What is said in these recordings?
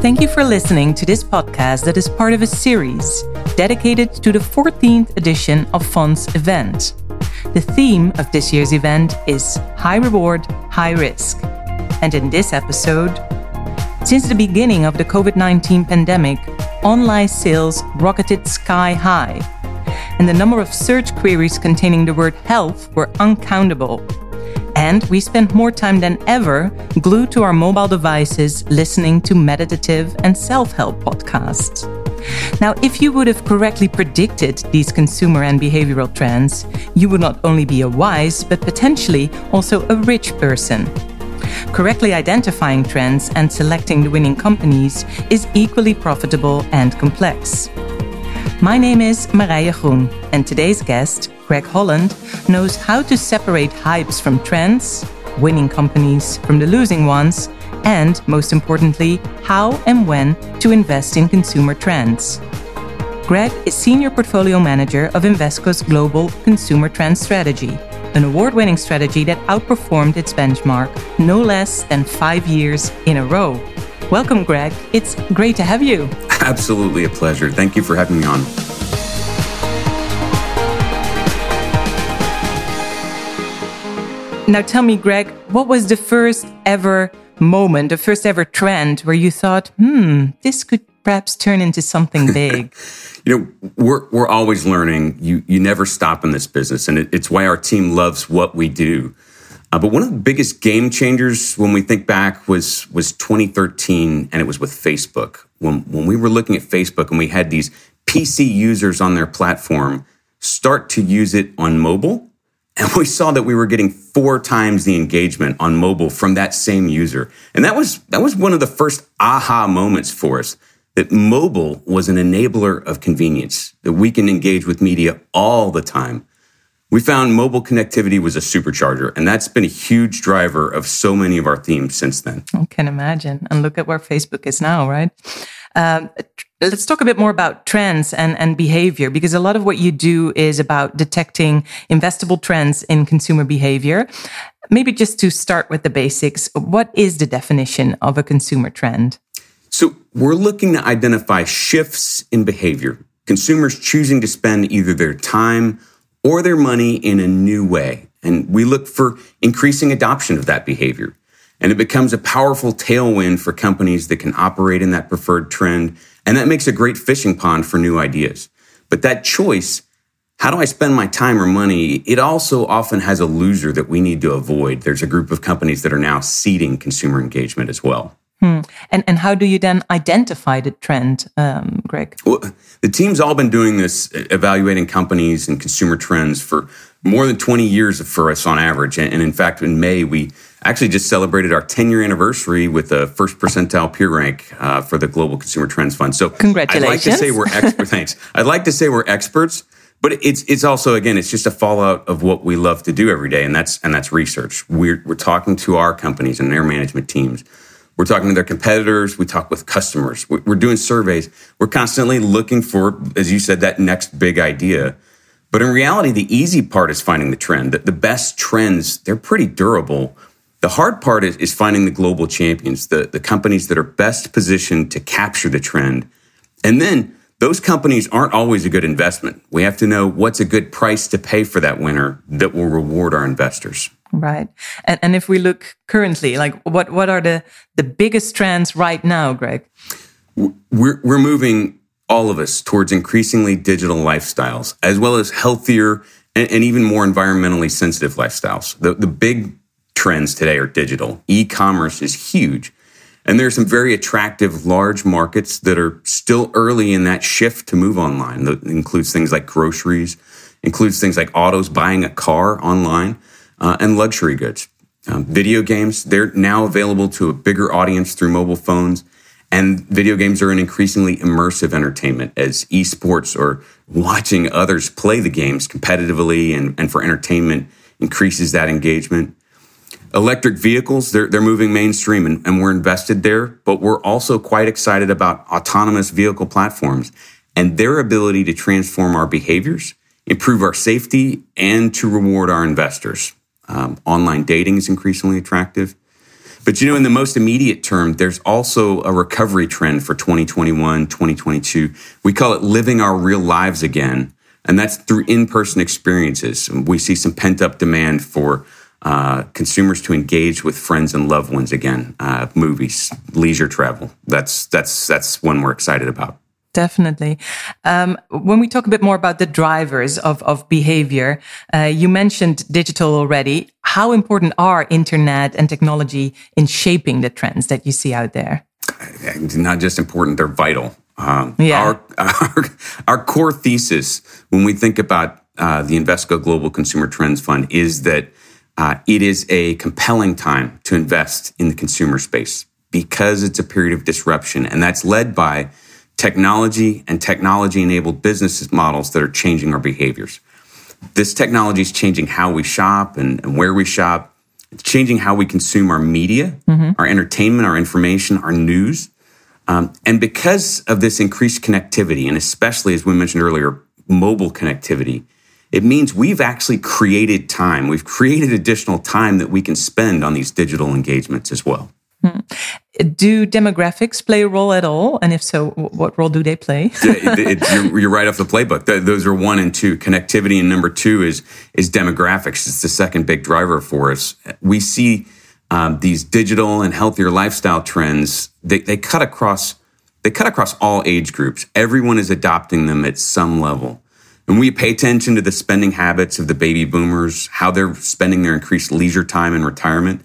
Thank you for listening to this podcast that is part of a series dedicated to the 14th edition of Fonds event. The theme of this year's event is High Reward, High Risk. And in this episode, since the beginning of the COVID 19 pandemic, online sales rocketed sky high, and the number of search queries containing the word health were uncountable. And we spend more time than ever glued to our mobile devices listening to meditative and self help podcasts. Now, if you would have correctly predicted these consumer and behavioral trends, you would not only be a wise, but potentially also a rich person. Correctly identifying trends and selecting the winning companies is equally profitable and complex. My name is Marije Groen, and today's guest, Greg Holland, knows how to separate hypes from trends, winning companies from the losing ones, and most importantly, how and when to invest in consumer trends. Greg is Senior Portfolio Manager of Invesco's Global Consumer Trend Strategy, an award winning strategy that outperformed its benchmark no less than five years in a row. Welcome, Greg. It's great to have you. Absolutely a pleasure. Thank you for having me on. Now, tell me, Greg, what was the first ever moment, the first ever trend where you thought, hmm, this could perhaps turn into something big? you know, we're, we're always learning. You, you never stop in this business, and it, it's why our team loves what we do. Uh, but one of the biggest game changers when we think back was was 2013, and it was with Facebook. When when we were looking at Facebook and we had these PC users on their platform start to use it on mobile, and we saw that we were getting four times the engagement on mobile from that same user, and that was that was one of the first aha moments for us. That mobile was an enabler of convenience, that we can engage with media all the time we found mobile connectivity was a supercharger, and that's been a huge driver of so many of our themes since then. I can imagine. And look at where Facebook is now, right? Um, let's talk a bit more about trends and, and behavior, because a lot of what you do is about detecting investable trends in consumer behavior. Maybe just to start with the basics, what is the definition of a consumer trend? So, we're looking to identify shifts in behavior, consumers choosing to spend either their time or their money in a new way. And we look for increasing adoption of that behavior. And it becomes a powerful tailwind for companies that can operate in that preferred trend. And that makes a great fishing pond for new ideas. But that choice, how do I spend my time or money? It also often has a loser that we need to avoid. There's a group of companies that are now seeding consumer engagement as well. Hmm. And and how do you then identify the trend, um, Greg? Well, the team's all been doing this, evaluating companies and consumer trends for more than 20 years for us on average. And, and in fact, in May, we actually just celebrated our 10 year anniversary with a first percentile peer rank uh, for the Global Consumer Trends Fund. So, congratulations! I'd like to say we're experts. thanks. I'd like to say we're experts. But it's it's also again it's just a fallout of what we love to do every day, and that's and that's research. We're we're talking to our companies and their management teams we're talking to their competitors. We talk with customers. We're doing surveys. We're constantly looking for, as you said, that next big idea. But in reality, the easy part is finding the trend. The best trends, they're pretty durable. The hard part is, finding the global champions, the, the companies that are best positioned to capture the trend. And then those companies aren't always a good investment. We have to know what's a good price to pay for that winner that will reward our investors. Right. And and if we look currently, like what what are the the biggest trends right now, Greg? We're we're moving all of us towards increasingly digital lifestyles, as well as healthier and, and even more environmentally sensitive lifestyles. The the big trends today are digital. E-commerce is huge. And there are some very attractive large markets that are still early in that shift to move online. That includes things like groceries, includes things like autos, buying a car online uh, and luxury goods. Um, video games, they're now available to a bigger audience through mobile phones. And video games are an increasingly immersive entertainment as esports or watching others play the games competitively and, and for entertainment increases that engagement. Electric vehicles, they're, they're moving mainstream and, and we're invested there, but we're also quite excited about autonomous vehicle platforms and their ability to transform our behaviors, improve our safety, and to reward our investors. Um, online dating is increasingly attractive. But you know, in the most immediate term, there's also a recovery trend for 2021, 2022. We call it living our real lives again. And that's through in person experiences. We see some pent up demand for uh, consumers to engage with friends and loved ones again. Uh, movies, leisure travel. That's that's that's one we're excited about. Definitely. Um, when we talk a bit more about the drivers of, of behavior, uh, you mentioned digital already. How important are internet and technology in shaping the trends that you see out there? Not just important, they're vital. Um, yeah. Our, our, our, core thesis when we think about uh, the Invesco Global Consumer Trends Fund is that uh, it is a compelling time to invest in the consumer space because it's a period of disruption. And that's led by technology and technology enabled business models that are changing our behaviors. This technology is changing how we shop and, and where we shop. It's changing how we consume our media, mm-hmm. our entertainment, our information, our news. Um, and because of this increased connectivity, and especially as we mentioned earlier, mobile connectivity, it means we've actually created time. We've created additional time that we can spend on these digital engagements as well. Hmm. Do demographics play a role at all? And if so, what role do they play? you're, you're, right off the playbook. Those are one and two. Connectivity and number two is is demographics. It's the second big driver for us. We see um, these digital and healthier lifestyle trends. They, they cut across they cut across all age groups. Everyone is adopting them at some level. And we pay attention to the spending habits of the baby boomers, how they're spending their increased leisure time in retirement.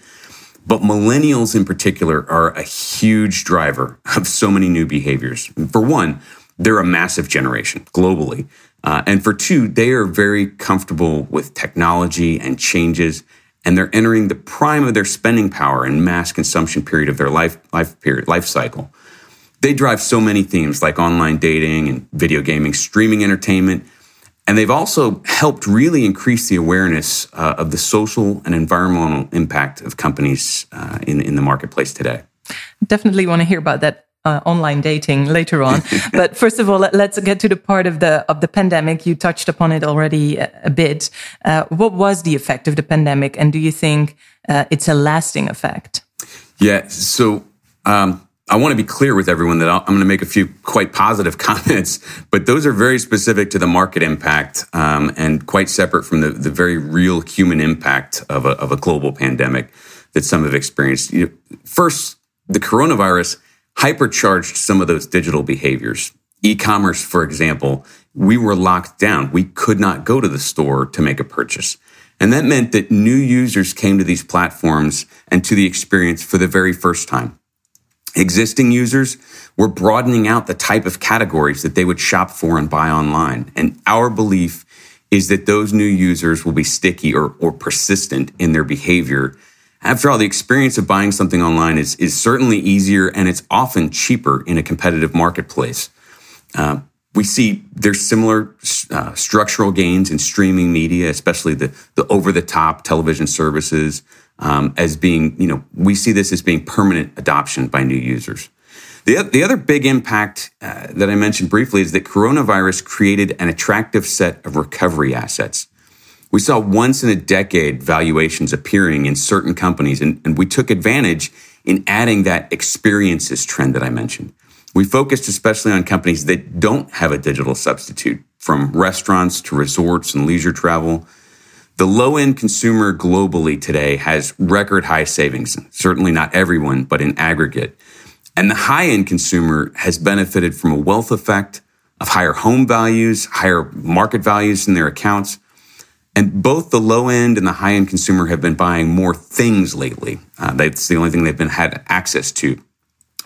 But millennials in particular are a huge driver of so many new behaviors. For one, they're a massive generation globally. Uh, and for two, they are very comfortable with technology and changes, and they're entering the prime of their spending power and mass consumption period of their life, life period, life cycle. They drive so many themes like online dating and video gaming, streaming entertainment, and they've also helped really increase the awareness uh, of the social and environmental impact of companies uh, in, in the marketplace today. Definitely want to hear about that uh, online dating later on. but first of all, let, us get to the part of the of the pandemic. You touched upon it already a, a bit. Uh, what was the effect of the pandemic, and do you think uh, it's a lasting effect? Yeah. So um, I want to be clear with everyone that I'm going to make a few quite positive comments, but those are very specific to the market impact um, and quite separate from the, the very real human impact of a, of a global pandemic that some have experienced. First, the coronavirus hypercharged some of those digital behaviors. E-commerce, for example, we were locked down. We could not go to the store to make a purchase. And that meant that new users came to these platforms and to the experience for the very first time. Existing users were broadening out the type of categories that they would shop for and buy online. And our belief is that those new users will be sticky or, or persistent in their behavior. After all, the experience of buying something online is, is certainly easier and it's often cheaper in a competitive marketplace. Uh, we see there's similar uh, structural gains in streaming media, especially the, the over the top television services, um, as being, you know, we see this as being permanent adoption by new users. The, the other big impact uh, that I mentioned briefly is that coronavirus created an attractive set of recovery assets. We saw once in a decade valuations appearing in certain companies, and, and we took advantage in adding that experiences trend that I mentioned. We focused especially on companies that don't have a digital substitute, from restaurants to resorts and leisure travel the low end consumer globally today has record high savings. Certainly not everyone, but in aggregate. And the high end consumer has benefited from a wealth effect of higher home values, higher market values in their accounts. And both the low end and the high end consumer have been buying more things lately. Uh, that's the only thing they've been had access to.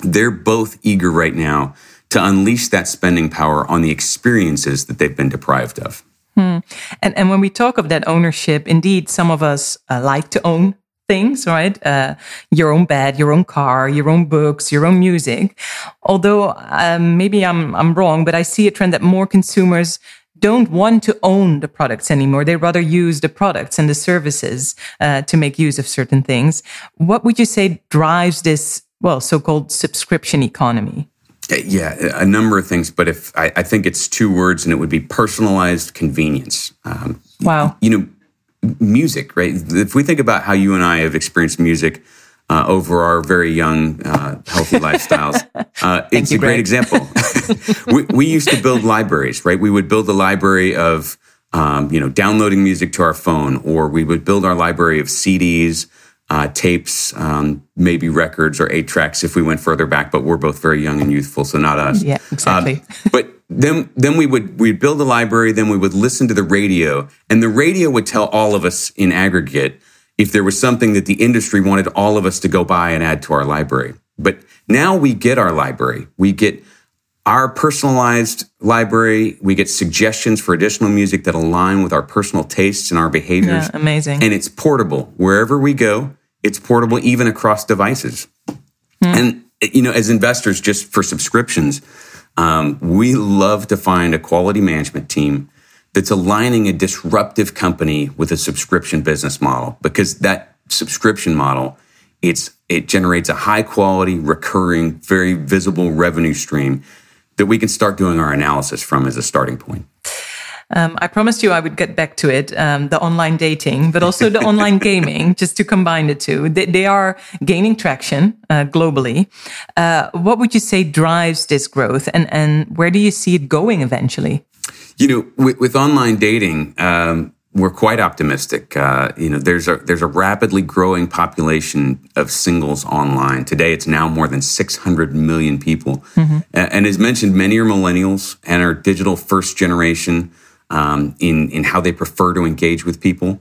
They're both eager right now to unleash that spending power on the experiences that they've been deprived of. Hmm. And and when we talk of that ownership, indeed, some of us uh, like to own things, right? Uh, your own bed, your own car, your own books, your own music. Although um, maybe I'm I'm wrong, but I see a trend that more consumers don't want to own the products anymore. They rather use the products and the services uh, to make use of certain things. What would you say drives this, well, so-called subscription economy? Yeah, a number of things, but if I, I, think it's two words, and it would be personalized convenience. Um, wow. You know, music, right? If we think about how you and I have experienced music uh, over our very young, uh, healthy lifestyles. Uh, it's you, a great example. we, we used to build libraries, right? We would build a library of, um, you know, downloading music to our phone, or we would build our library of CDs, uh, tapes, um, maybe records or eight tracks if we went further back. But we're both very young and youthful, so not us. Yeah, exactly. Um, but then, then we would we'd build a library. Then we would listen to the radio, and the radio would tell all of us in aggregate if there was something that the industry wanted all of us to go buy and add to our library. But now we get our library. We get our personalized library. We get suggestions for additional music that align with our personal tastes and our behaviors. Yeah, amazing. And it's portable wherever we go. It's portable even across devices. And you know, as investors, just for subscriptions, um, we love to find a quality management team that's aligning a disruptive company with a subscription business model because that subscription model it's it generates a high quality recurring very visible revenue stream that we can start doing our analysis from as a starting point Um, I promised you I would get back to it, um, the online dating, but also the online gaming, just to combine the two. They, they are gaining traction uh, globally. Uh, what would you say drives this growth, and and where do you see it going eventually? You know, with, with online dating, um, we're quite optimistic. Uh, you know, there's a there's a rapidly growing population of singles online. Today, it's now more than 600 million people. A- And as mentioned, many are millennials and are digital first generation um, in in how they prefer to engage with people.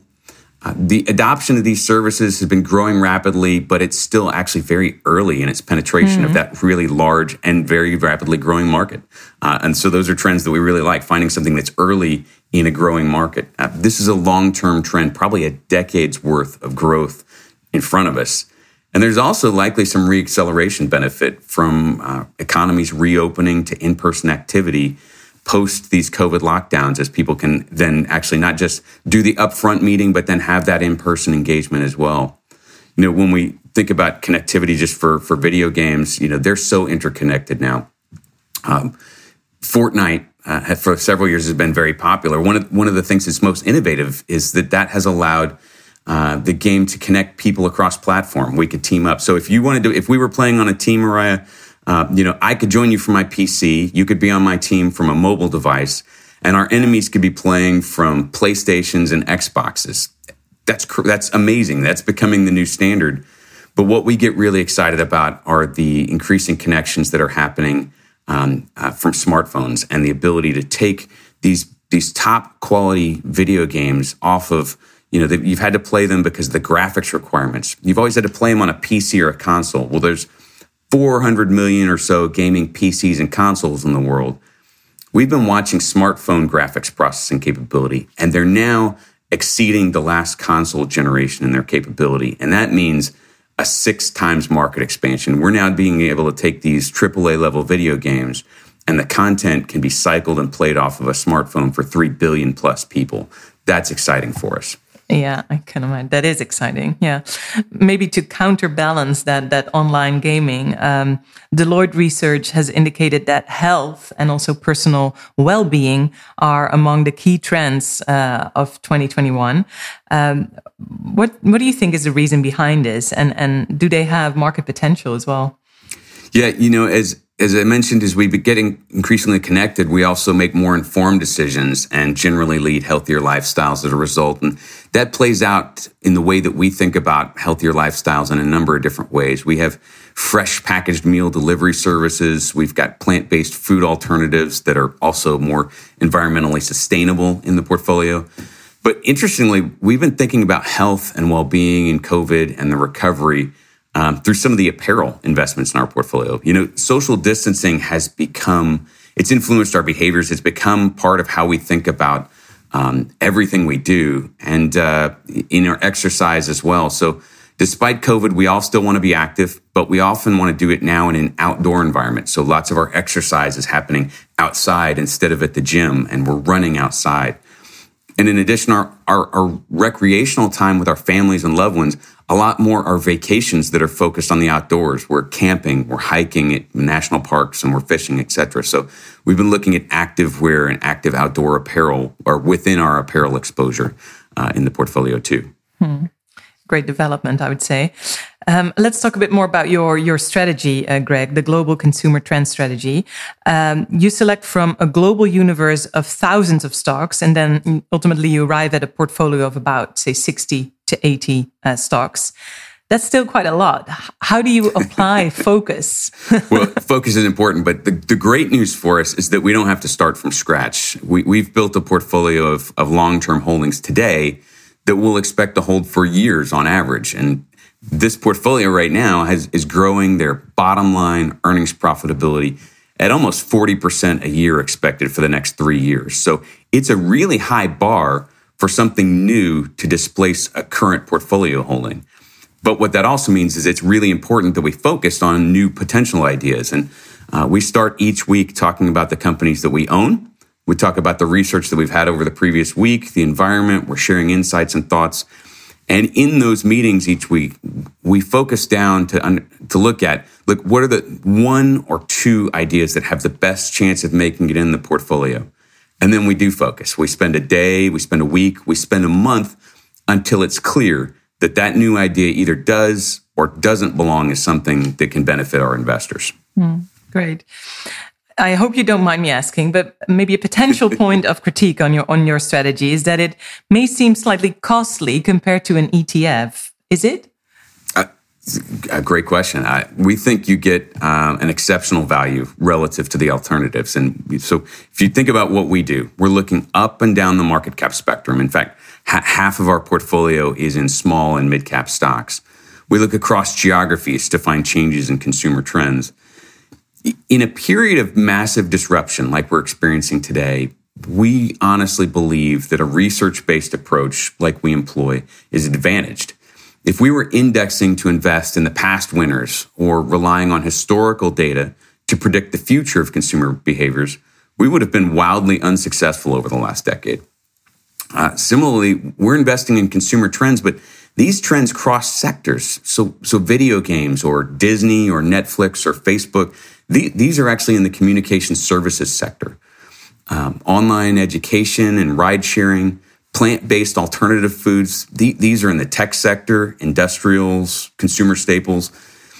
Uh, the adoption of these services has been growing rapidly, but it's still actually very early in its penetration of that really large and very rapidly growing market. Uh, and so those are trends that we really like, finding something that's early in a growing market. Uh, this is a long term trend, probably a decade's worth of growth in front of us. And there's also likely some reacceleration benefit from uh, economies reopening to in person activity post these COVID lockdowns as people can then actually not just do the upfront meeting, but then have that in person engagement as well. You know, when we think about connectivity just for, for video games, you know, they're so interconnected now. Um, Fortnite uh, for several years has been very popular. One of one of the things that's most innovative is that that has allowed uh, the game to connect people across platform. We could team up. So if you wanted to, if we were playing on a team, Marije, uh, you know, I could join you from my PC. You could be on my team from a mobile device, and our enemies could be playing from PlayStations and Xboxes. That's that's amazing. That's becoming the new standard. But what we get really excited about are the increasing connections that are happening um, uh, from smartphones and the ability to take these these top quality video games off of you know that you've had to play them because of the graphics requirements. You've always had to play them on a PC or a console. Well, there's 400 million or so gaming PCs and consoles in the world. We've been watching smartphone graphics processing capability, and they're now exceeding the last console generation in their capability. And that means a six times market expansion. We're now being able to take these AAA level video games, and the content can be cycled and played off of a smartphone for 3 billion plus people. That's exciting for us. Yeah, I can imagine. That is exciting. Yeah. Maybe to counterbalance that, that online gaming, um, Deloitte research has indicated that health and also personal well-being are among the key trends uh, of 2021. Um, what, what do you think is the reason behind this? And, and do they have market potential as well? Yeah, you know, as as I mentioned, as we getting increasingly connected, we also make more informed decisions and generally lead healthier lifestyles as a result. And that plays out in the way that we think about healthier lifestyles in a number of different ways. We have fresh packaged meal delivery services. We've got plant based food alternatives that are also more environmentally sustainable in the portfolio. But interestingly, we've been thinking about health and well being in COVID and the recovery um, through some of the apparel investments in our portfolio. You know, social distancing has become, it's influenced our behaviors. It's become part of how we think about um, everything we do and uh, in our exercise as well. So, despite COVID, we all still want to be active, but we often want to do it now in an outdoor environment. So, lots of our exercise is happening outside instead of at the gym, and we're running outside. And in addition, our, our, our, recreational time with our families and loved ones, a lot more are vacations that are focused on the outdoors. We're camping, we're hiking at national parks, and we're fishing, etc. So we've been looking at active wear and active outdoor apparel, or within our apparel exposure uh, in the portfolio too. Hmm. Great development, I would say. Um, let's talk a bit more about your your strategy, uh, Greg, the global consumer trend strategy. Um, you select from a global universe of thousands of stocks, and then ultimately you arrive at a portfolio of about, say, sixty to eighty uh, stocks. That's still quite a lot. How do you apply focus? well, focus is important, but the, the great news for us is that we don't have to start from scratch. We, we've built a portfolio of, of long term holdings today that we'll expect to hold for years on average. And this portfolio right now has, is growing their bottom line earnings profitability at almost 40% a year expected for the next three years. So it's a really high bar for something new to displace a current portfolio holding. But what that also means is it's really important that we focus on new potential ideas. And uh, we start each week talking about the companies that we own. We talk about the research that we've had over the previous week, the environment. We're sharing insights and thoughts. And in those meetings each week, we focus down to, to look at, look, what are the one or two ideas that have the best chance of making it in the portfolio? And then we do focus. We spend a day, we spend a week, we spend a month until it's clear that that new idea either does or doesn't belong as something that can benefit our investors. Mm, great. I hope you don't mind me asking, but maybe a potential point of critique on your on your strategy is that it may seem slightly costly compared to an ETF. Is it? Uh, a great question. I, we think you get um, an exceptional value relative to the alternatives. And so, if you think about what we do, we're looking up and down the market cap spectrum. In fact, ha- half of our portfolio is in small and mid cap stocks. We look across geographies to find changes in consumer trends. In a period of massive disruption like we're experiencing today, we honestly believe that a research based approach like we employ is advantaged. If we were indexing to invest in the past winners or relying on historical data to predict the future of consumer behaviors, we would have been wildly unsuccessful over the last decade. Uh, similarly, we're investing in consumer trends, but these trends cross sectors. So, so video games or Disney or Netflix or Facebook, the, these are actually in the communication services sector. Um, online education and ride sharing, plant based alternative foods, the, these are in the tech sector, industrials, consumer staples.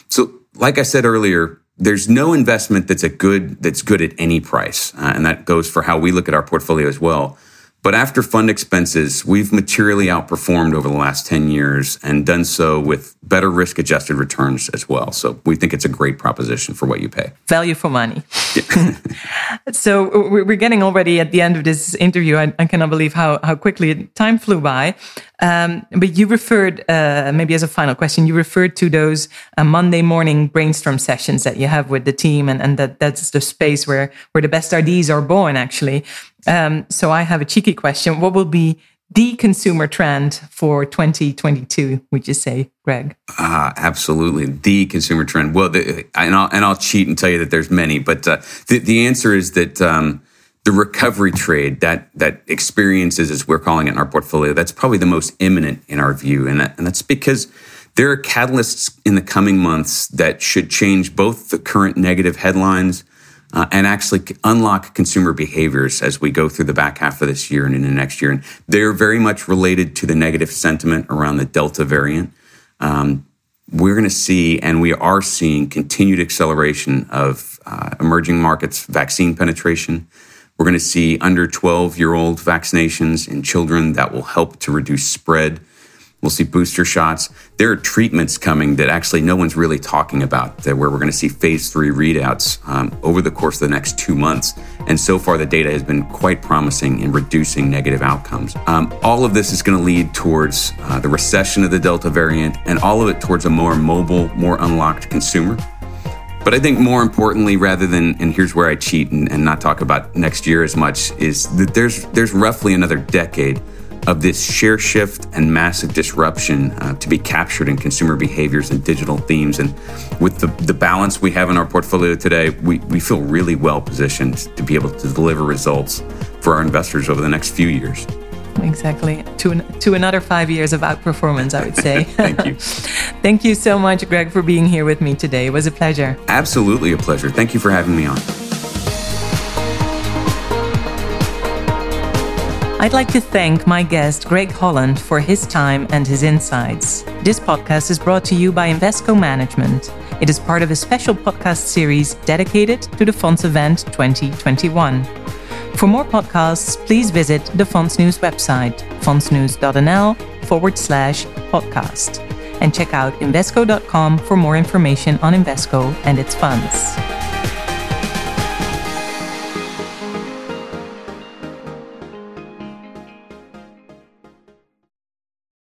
So, like I said earlier, there's no investment that's a good that's good at any price, uh, and that goes for how we look at our portfolio as well. But after fund expenses, we've materially outperformed over the last 10 years and done so with better risk adjusted returns as well. So we think it's a great proposition for what you pay. Value for money. Yeah. so we're getting already at the end of this interview. I, I cannot believe how, how quickly time flew by. Um, but you referred, uh, maybe as a final question, you referred to those uh, Monday morning brainstorm sessions that you have with the team, and, and that that's the space where where the best ideas are born. Actually, um, so I have a cheeky question: What will be the consumer trend for 2022? Would you say, Greg? Uh, absolutely, the consumer trend. Well, the, and I'll and I'll cheat and tell you that there's many, but uh, the the answer is that. Um, the recovery trade that that experiences as we're calling it in our portfolio that's probably the most imminent in our view and, that, and that's because there are catalysts in the coming months that should change both the current negative headlines uh, and actually unlock consumer behaviors as we go through the back half of this year and into next year. And they're very much related to the negative sentiment around the delta variant. Um, we're going to see and we are seeing continued acceleration of uh, emerging markets vaccine penetration. We're going to see under 12 year old vaccinations in children that will help to reduce spread. We'll see booster shots. There are treatments coming that actually no one's really talking about, that where we're going to see phase three readouts um, over the course of the next two months. And so far, the data has been quite promising in reducing negative outcomes. Um, all of this is going to lead towards uh, the recession of the Delta variant and all of it towards a more mobile, more unlocked consumer. But I think more importantly, rather than and here's where I cheat and, and not talk about next year as much, is that there's there's roughly another decade of this share shift and massive disruption uh, to be captured in consumer behaviors and digital themes. And with the, the balance we have in our portfolio today, we, we feel really well positioned to be able to deliver results for our investors over the next few years. Exactly. To, to another five years of outperformance, I would say. Thank you. Thank you so much, Greg, for being here with me today. It was a pleasure. Absolutely a pleasure. Thank you for having me on. I'd like to thank my guest, Greg Holland, for his time and his insights. This podcast is brought to you by Invesco Management. It is part of a special podcast series dedicated to the Fonds event 2021. For more podcasts, please visit the Fonds News website, fondsnews.nl forward slash podcast, and check out Invesco.com for more information on Invesco and its funds.